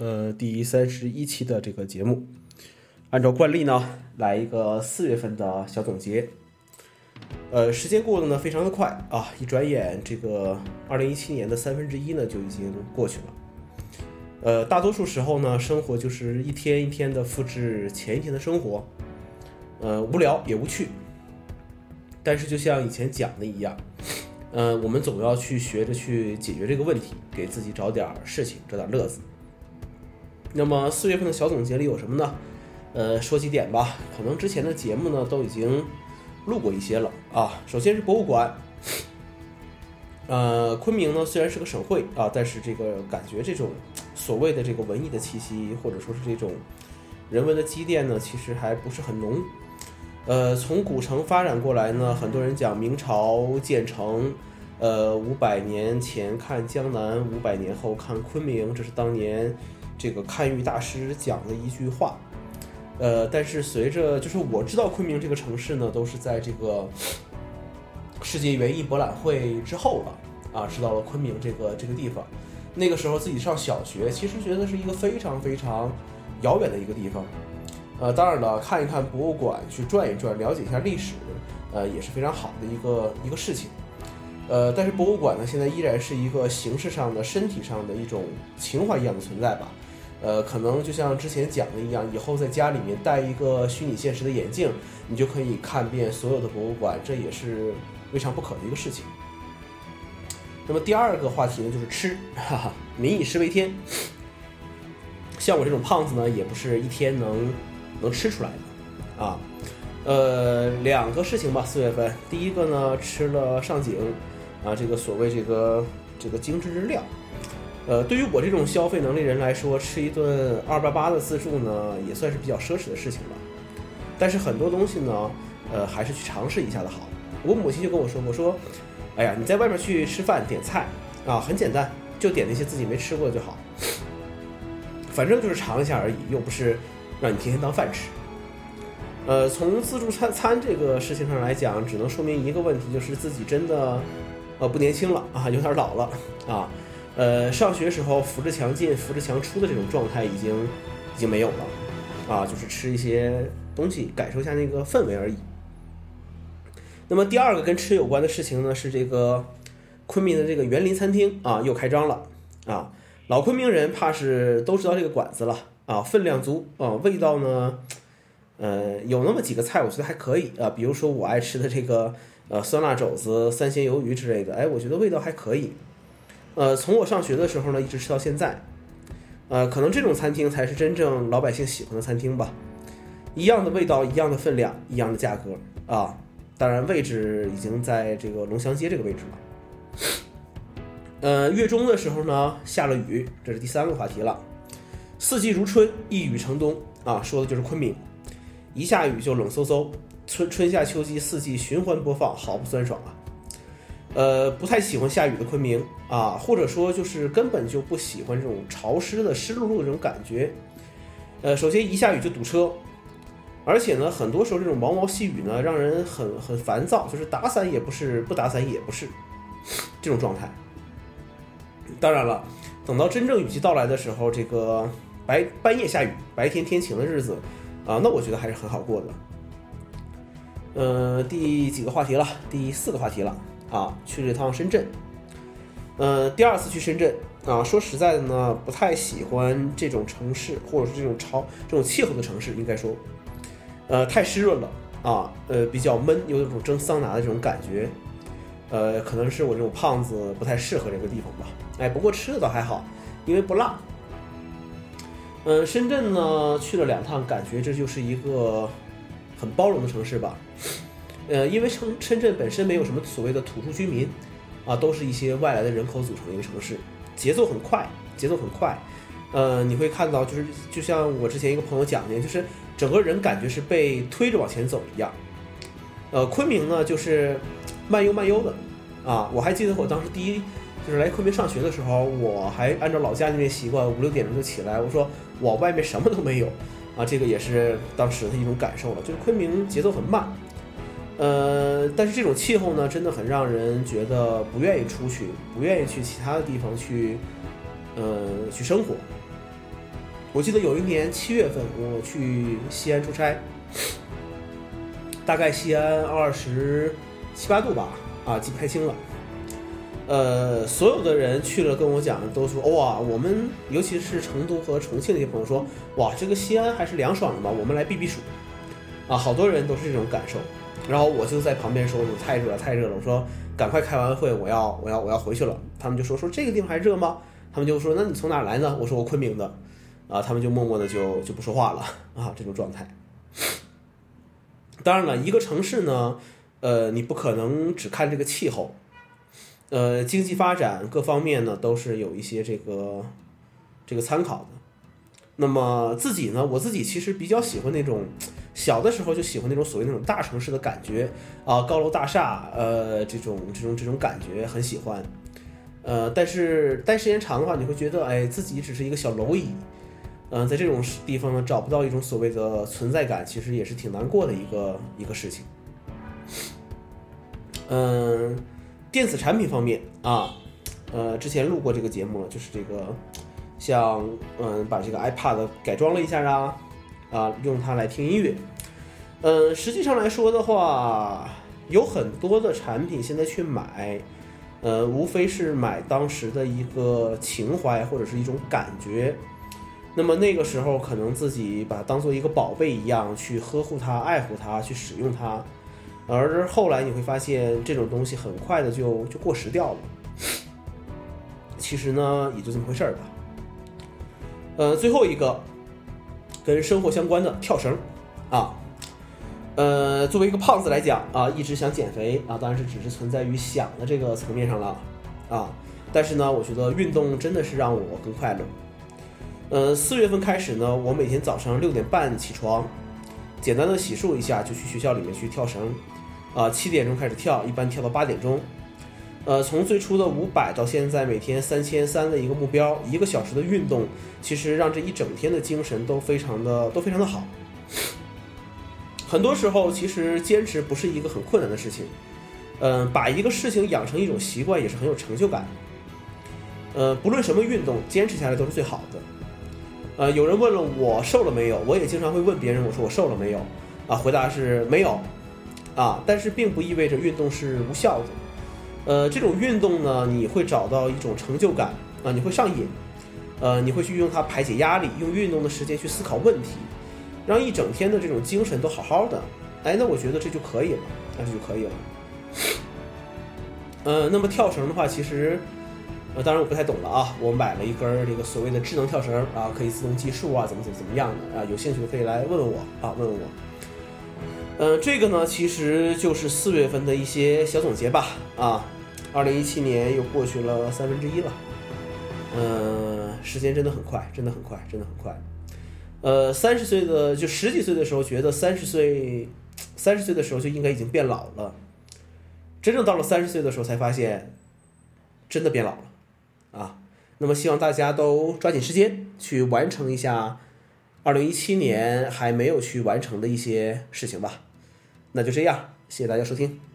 呃，第三十一期的这个节目，按照惯例呢，来一个四月份的小总结。呃，时间过得呢非常的快啊，一转眼这个二零一七年的三分之一呢就已经过去了。呃，大多数时候呢，生活就是一天一天的复制前一天的生活，呃，无聊也无趣。但是就像以前讲的一样，呃，我们总要去学着去解决这个问题，给自己找点事情，找点乐子。那么四月份的小总结里有什么呢？呃，说几点吧。可能之前的节目呢都已经录过一些了啊。首先是博物馆，呃，昆明呢虽然是个省会啊，但是这个感觉这种所谓的这个文艺的气息，或者说是这种人文的积淀呢，其实还不是很浓。呃，从古城发展过来呢，很多人讲明朝建成，呃，五百年前看江南，五百年后看昆明，这是当年这个堪舆大师讲的一句话。呃，但是随着就是我知道昆明这个城市呢，都是在这个世界园艺博览会之后了啊，知道了昆明这个这个地方。那个时候自己上小学，其实觉得是一个非常非常遥远的一个地方。呃，当然了，看一看博物馆，去转一转，了解一下历史，呃，也是非常好的一个一个事情。呃，但是博物馆呢，现在依然是一个形式上的、身体上的一种情怀一样的存在吧。呃，可能就像之前讲的一样，以后在家里面戴一个虚拟现实的眼镜，你就可以看遍所有的博物馆，这也是未尝不可的一个事情。那么第二个话题呢，就是吃，哈哈，民以食为天。像我这种胖子呢，也不是一天能。能吃出来的，啊，呃，两个事情吧。四月份，第一个呢，吃了上井，啊，这个所谓这个这个精致日料，呃，对于我这种消费能力人来说，吃一顿二八八的自助呢，也算是比较奢侈的事情了。但是很多东西呢，呃，还是去尝试一下的好。我母亲就跟我说我，说，哎呀，你在外面去吃饭点菜啊，很简单，就点那些自己没吃过的就好，反正就是尝一下而已，又不是。让你天天当饭吃，呃，从自助餐餐这个事情上来讲，只能说明一个问题，就是自己真的，呃，不年轻了啊，有点老了啊，呃，上学时候扶着墙进、扶着墙出的这种状态已经已经没有了，啊，就是吃一些东西，感受一下那个氛围而已。那么第二个跟吃有关的事情呢，是这个昆明的这个园林餐厅啊，又开张了啊，老昆明人怕是都知道这个馆子了。啊，分量足啊，味道呢，呃，有那么几个菜，我觉得还可以啊。比如说我爱吃的这个呃酸辣肘子、三鲜鱿鱼之类的，哎，我觉得味道还可以。呃，从我上学的时候呢，一直吃到现在。呃，可能这种餐厅才是真正老百姓喜欢的餐厅吧。一样的味道，一样的分量，一样的价格啊。当然，位置已经在这个龙祥街这个位置了。呃，月中的时候呢，下了雨，这是第三个话题了。四季如春，一雨成冬啊，说的就是昆明。一下雨就冷飕飕，春春夏秋季四季循环播放，好不酸爽啊！呃，不太喜欢下雨的昆明啊，或者说就是根本就不喜欢这种潮湿的湿漉漉的这种感觉。呃，首先一下雨就堵车，而且呢，很多时候这种毛毛细雨呢，让人很很烦躁，就是打伞也不是，不打伞也不是，这种状态。当然了，等到真正雨季到来的时候，这个。白半夜下雨，白天天晴的日子，啊，那我觉得还是很好过的。呃，第几个话题了？第四个话题了啊，去了趟深圳。呃，第二次去深圳啊，说实在的呢，不太喜欢这种城市，或者是这种潮、这种气候的城市，应该说，呃，太湿润了啊，呃，比较闷，有一种蒸桑拿的这种感觉。呃，可能是我这种胖子不太适合这个地方吧。哎，不过吃的倒还好，因为不辣。嗯，深圳呢去了两趟，感觉这就是一个很包容的城市吧。呃，因为深深圳本身没有什么所谓的土著居民，啊，都是一些外来的人口组成的一个城市，节奏很快，节奏很快。呃，你会看到，就是就像我之前一个朋友讲的，就是整个人感觉是被推着往前走一样。呃，昆明呢就是慢悠慢悠的，啊，我还记得我当时第一。就是来昆明上学的时候，我还按照老家那边习惯，五六点钟就起来。我说我外面什么都没有啊，这个也是当时的一种感受了。就是昆明节奏很慢，呃，但是这种气候呢，真的很让人觉得不愿意出去，不愿意去其他的地方去，呃，去生活。我记得有一年七月份，我去西安出差，大概西安二十七八度吧，啊，记不太清了。呃，所有的人去了跟我讲，都说哇，我们尤其是成都和重庆那些朋友说，哇，这个西安还是凉爽的嘛，我们来避避暑。啊，好多人都是这种感受。然后我就在旁边说，太热，太热了。我说赶快开完会，我要我要我要回去了。他们就说说这个地方还热吗？他们就说那你从哪来呢？我说我昆明的。啊，他们就默默的就就不说话了啊，这种状态。当然了，一个城市呢，呃，你不可能只看这个气候。呃，经济发展各方面呢，都是有一些这个这个参考的。那么自己呢，我自己其实比较喜欢那种小的时候就喜欢那种所谓那种大城市的感觉啊，高楼大厦，呃，这种这种这种感觉很喜欢。呃，但是待时间长的话，你会觉得，哎，自己只是一个小蝼蚁。嗯，在这种地方呢，找不到一种所谓的存在感，其实也是挺难过的一个一个事情。嗯。电子产品方面啊，呃，之前录过这个节目了，就是这个，像嗯，把这个 iPad 改装了一下啊，啊，用它来听音乐。嗯，实际上来说的话，有很多的产品现在去买，呃，无非是买当时的一个情怀或者是一种感觉。那么那个时候可能自己把它当做一个宝贝一样去呵护它、爱护它、去使用它。而后来你会发现，这种东西很快的就就过时掉了。其实呢，也就这么回事儿吧。呃，最后一个跟生活相关的跳绳啊，呃，作为一个胖子来讲啊，一直想减肥啊，当然是只是存在于想的这个层面上了啊。但是呢，我觉得运动真的是让我更快乐。呃，四月份开始呢，我每天早上六点半起床，简单的洗漱一下，就去学校里面去跳绳。啊，七点钟开始跳，一般跳到八点钟。呃，从最初的五百到现在每天三千三的一个目标，一个小时的运动，其实让这一整天的精神都非常的都非常的好。很多时候，其实坚持不是一个很困难的事情。嗯，把一个事情养成一种习惯也是很有成就感。呃，不论什么运动，坚持下来都是最好的。呃，有人问了我瘦了没有，我也经常会问别人，我说我瘦了没有？啊，回答是没有。啊，但是并不意味着运动是无效的，呃，这种运动呢，你会找到一种成就感啊，你会上瘾，呃，你会去用它排解压力，用运动的时间去思考问题，让一整天的这种精神都好好的，哎，那我觉得这就可以了，那这就可以了。呃，那么跳绳的话，其实，呃，当然我不太懂了啊，我买了一根这个所谓的智能跳绳啊，可以自动计数啊，怎么怎么怎么样的啊，有兴趣的可以来问问我啊，问问我。嗯，这个呢，其实就是四月份的一些小总结吧。啊，二零一七年又过去了三分之一了。嗯，时间真的很快，真的很快，真的很快。呃，三十岁的就十几岁的时候觉得三十岁，三十岁的时候就应该已经变老了。真正到了三十岁的时候才发现，真的变老了。啊，那么希望大家都抓紧时间去完成一下二零一七年还没有去完成的一些事情吧。那就这样，谢谢大家收听。